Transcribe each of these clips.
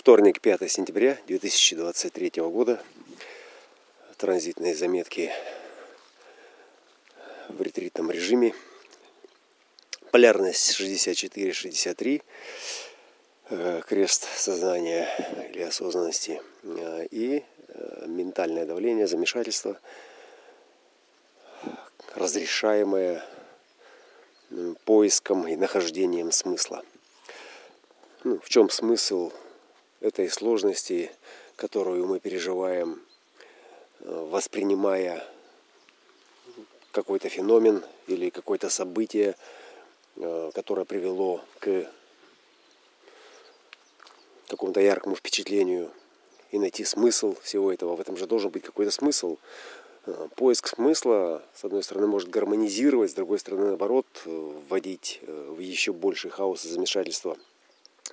Вторник, 5 сентября 2023 года. Транзитные заметки в ретритном режиме. Полярность 64-63. Э, крест сознания или осознанности. Э, и э, ментальное давление, замешательство, разрешаемое поиском и нахождением смысла. Ну, в чем смысл этой сложности, которую мы переживаем, э, воспринимая какой-то феномен или какое-то событие, э, которое привело к какому-то яркому впечатлению и найти смысл всего этого. В этом же должен быть какой-то смысл. Э, поиск смысла, с одной стороны, может гармонизировать, с другой стороны, наоборот, вводить в еще больший хаос и замешательство –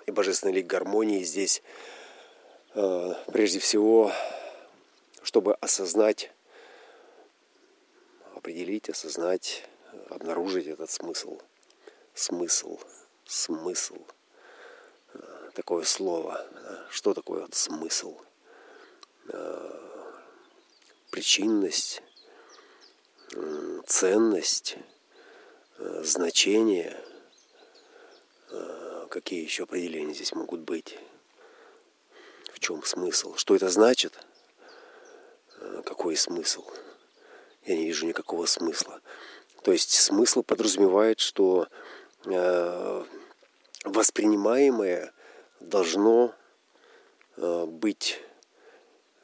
и божественной лик гармонии здесь э, прежде всего, чтобы осознать, определить, осознать, обнаружить этот смысл. Смысл, смысл. Э, такое слово. Что такое вот смысл? Э, причинность, ценность, значение – какие еще определения здесь могут быть? В чем смысл? Что это значит? Э, какой смысл? Я не вижу никакого смысла. То есть смысл подразумевает, что э, воспринимаемое должно э, быть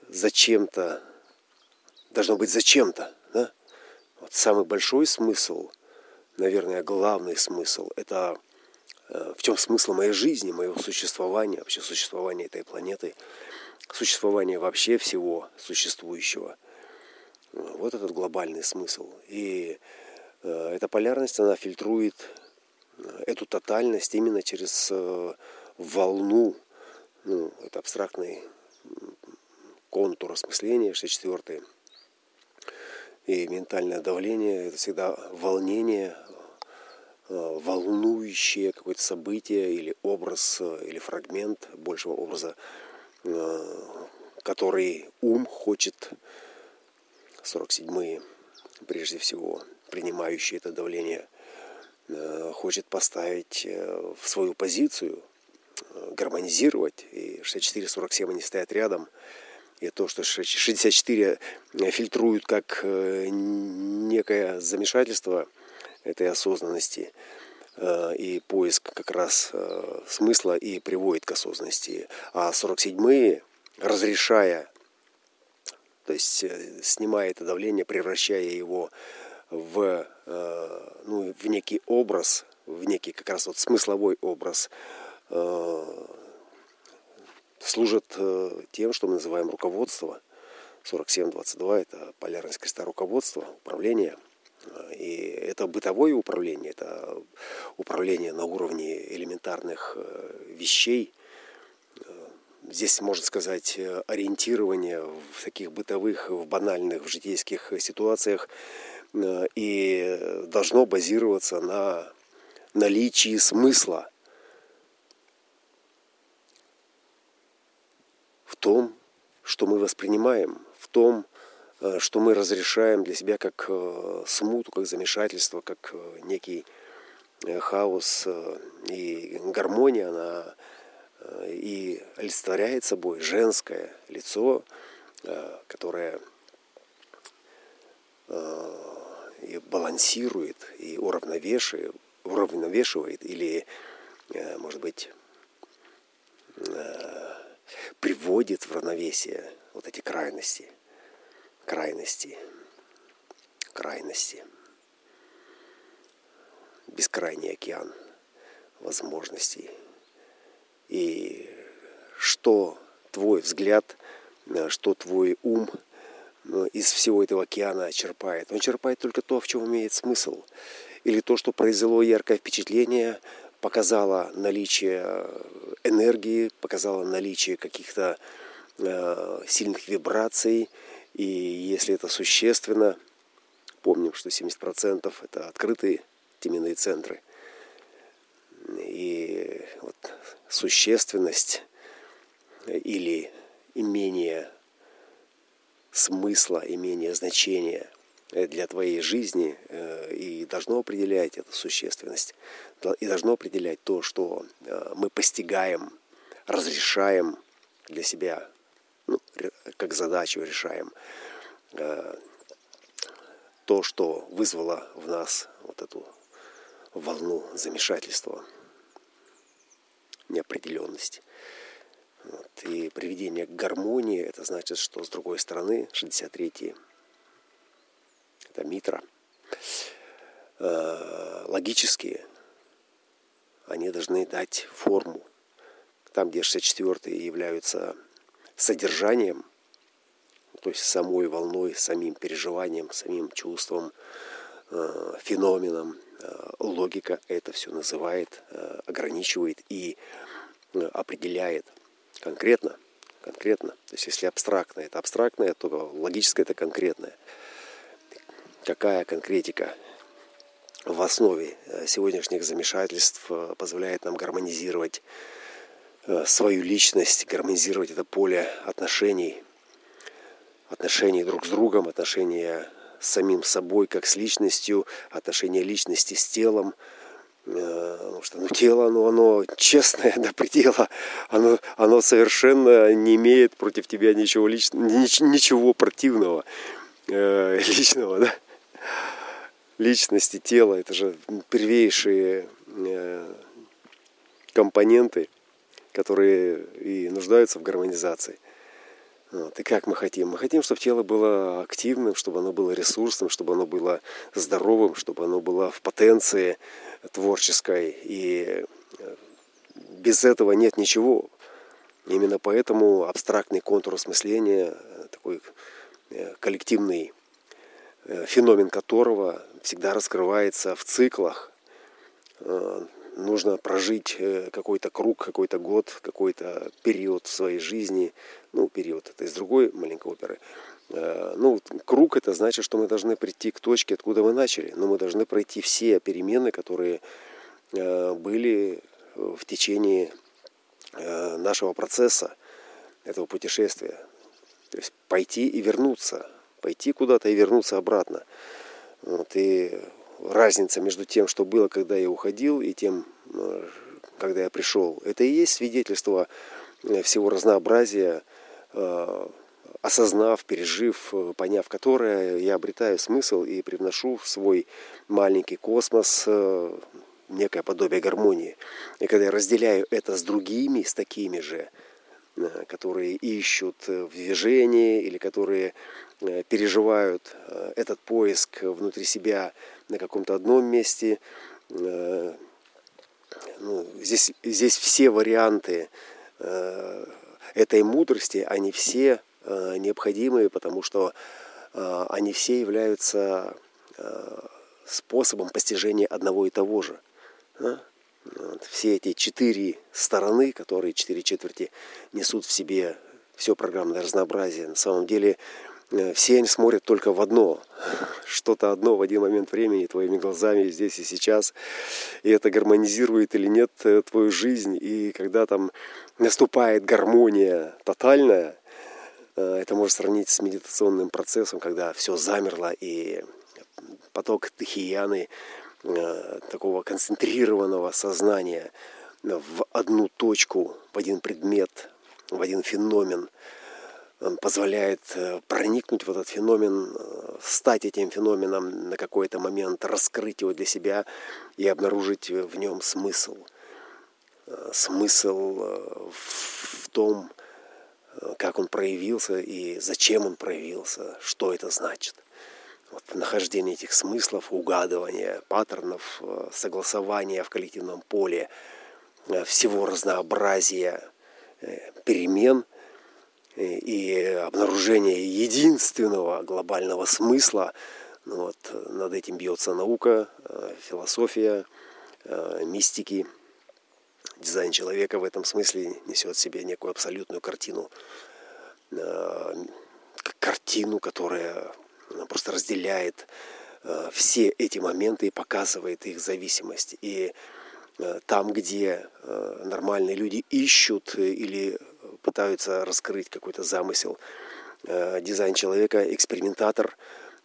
зачем-то, должно быть зачем-то. Да? Вот самый большой смысл, наверное, главный смысл – это в чем смысл моей жизни, моего существования, вообще существования этой планеты, существования вообще всего существующего. Вот этот глобальный смысл. И э, эта полярность, она фильтрует э, эту тотальность именно через волну, ну, это абстрактный контур осмысления, 64 и ментальное давление, это всегда волнение, Э, волнующее какое-то событие или образ, э, или фрагмент большего образа, э, который ум хочет, 47-е прежде всего, принимающие это давление, хочет поставить в свою позицию, гармонизировать. И 64-47 они стоят рядом. И то, что 64 фильтруют как некое замешательство – этой осознанности э, и поиск как раз э, смысла и приводит к осознанности. А 47-е, разрешая, то есть э, снимая это давление, превращая его в, ну, в некий образ, в некий как раз вот смысловой образ, служит тем, что мы называем руководство. 47-22 – это полярность креста руководства, управления – и это бытовое управление, это управление на уровне элементарных э, вещей. Э, здесь, можно сказать, ориентирование в таких бытовых, в банальных, в житейских ситуациях э, и должно базироваться на наличии смысла в том, что мы воспринимаем, в том, что мы разрешаем для себя как э, смуту, как замешательство, как э, некий хаос и гармония, она и олицетворяет собой женское лицо, которое и балансирует, и уравновешивает, уравновешивает или, может быть, приводит в равновесие вот эти крайности – крайности. Крайности. Бескрайний океан возможностей. И что твой взгляд, что твой ум э, из всего этого океана черпает? Он черпает только то, в чем имеет смысл. Или то, что произвело яркое впечатление, показало наличие энергии, показало наличие каких-то э, сильных вибраций, и если это существенно, помним, что 70% это открытые теменные центры. И вот существенность или имение смысла, имение значения для твоей жизни и должно определять эту существенность, и должно определять то, что мы постигаем, разрешаем для себя, ну, как задачу решаем то, что вызвало в нас вот эту волну замешательства, неопределенности. Вот. И приведение к гармонии, это значит, что с другой стороны, 63-й, это Митра, э, логические, они должны дать форму. Там, где 64-е являются содержанием, то есть самой волной, самим переживанием, самим чувством, э, феноменом, э, логика это все называет, э, ограничивает и определяет конкретно, конкретно. То есть если абстрактное это абстрактное, то логическое это конкретное. Какая конкретика в основе сегодняшних замешательств позволяет нам гармонизировать свою личность, гармонизировать это поле отношений, отношений друг с другом, отношения с самим собой, как с личностью, отношения личности с телом. Э, потому что ну, тело, ну, оно честное до предела, оно, оно совершенно не имеет против тебя ничего, лично, ничего противного э, личного, да? Личности, тела, это же первейшие э, компоненты, которые и нуждаются в гармонизации. Вот. И как мы хотим? Мы хотим, чтобы тело было активным, чтобы оно было ресурсным, чтобы оно было здоровым, чтобы оно было в потенции творческой. И э, без этого нет ничего. Именно поэтому абстрактный контур осмысления, э, такой э, коллективный феномен которого всегда раскрывается в циклах нужно прожить э, какой-то круг, какой-то год, какой-то период своей жизни. Ну, период это из другой маленькой оперы. Э, ну, круг это значит, что мы должны прийти к точке, откуда мы начали. Но мы должны пройти все перемены, которые э, были в течение нашего процесса, этого путешествия. То есть пойти и вернуться. Пойти куда-то и вернуться обратно. Вот, и разница между тем, что было, когда я уходил, и тем, э, когда я пришел. Это и есть свидетельство э, всего разнообразия, э, осознав, пережив, поняв которое, я обретаю смысл и привношу в свой маленький космос некое подобие гармонии. И когда я разделяю это с другими, с такими же, которые ищут в движении или которые переживают этот поиск внутри себя на каком-то одном месте. Э, ну, здесь, здесь все варианты э, этой мудрости, они все э, необходимые, потому что они все являются способом постижения одного и того же. Все эти четыре стороны, которые четыре четверти несут в себе все программное разнообразие, на самом деле все они смотрят только в одно, что-то одно в один момент времени, твоими глазами здесь и сейчас. И это гармонизирует или нет э, твою жизнь. И когда там наступает гармония тотальная, э, это можно сравнить с медитационным процессом, когда все замерло и поток тахияны, такого концентрированного сознания в одну точку, в один предмет, в один феномен – позволяет э, проникнуть в этот феномен, э, стать этим феноменом на какой-то момент, раскрыть его для себя и обнаружить в нем смысл. Э, смысл в том, как он проявился и зачем он проявился, что это значит. Вот нахождение этих смыслов, угадывание паттернов, согласование в коллективном поле, всего разнообразия перемен – и обнаружение единственного глобального смысла. Ну вот, над этим бьется наука, э, философия, э, мистики. Дизайн человека в этом смысле несет в себе некую абсолютную картину. Э, картину, которая просто разделяет все эти моменты и показывает их зависимость. И там, где нормальные люди ищут или пытаются раскрыть какой-то замысел. Э, дизайн человека, экспериментатор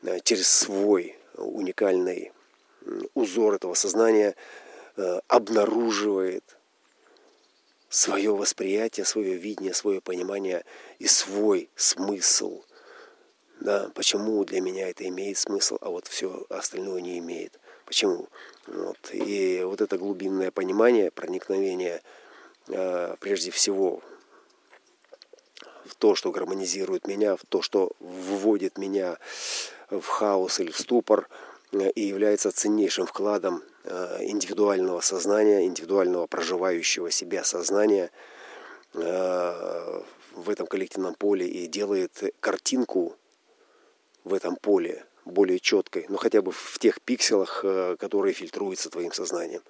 э, через свой уникальный узор этого сознания обнаруживает свое восприятие, свое видение, свое понимание и свой смысл. Да, почему для меня это имеет смысл, а вот все остальное не имеет. Почему? Вот. И вот это глубинное понимание, проникновение э, прежде всего в то, что гармонизирует меня, в то, что вводит меня в хаос или в ступор, э, и является ценнейшим вкладом э, индивидуального сознания, индивидуального проживающего себя сознания э, в этом коллективном поле и делает картинку в этом поле более четкой, ну хотя бы в тех пикселах, которые фильтруются твоим сознанием.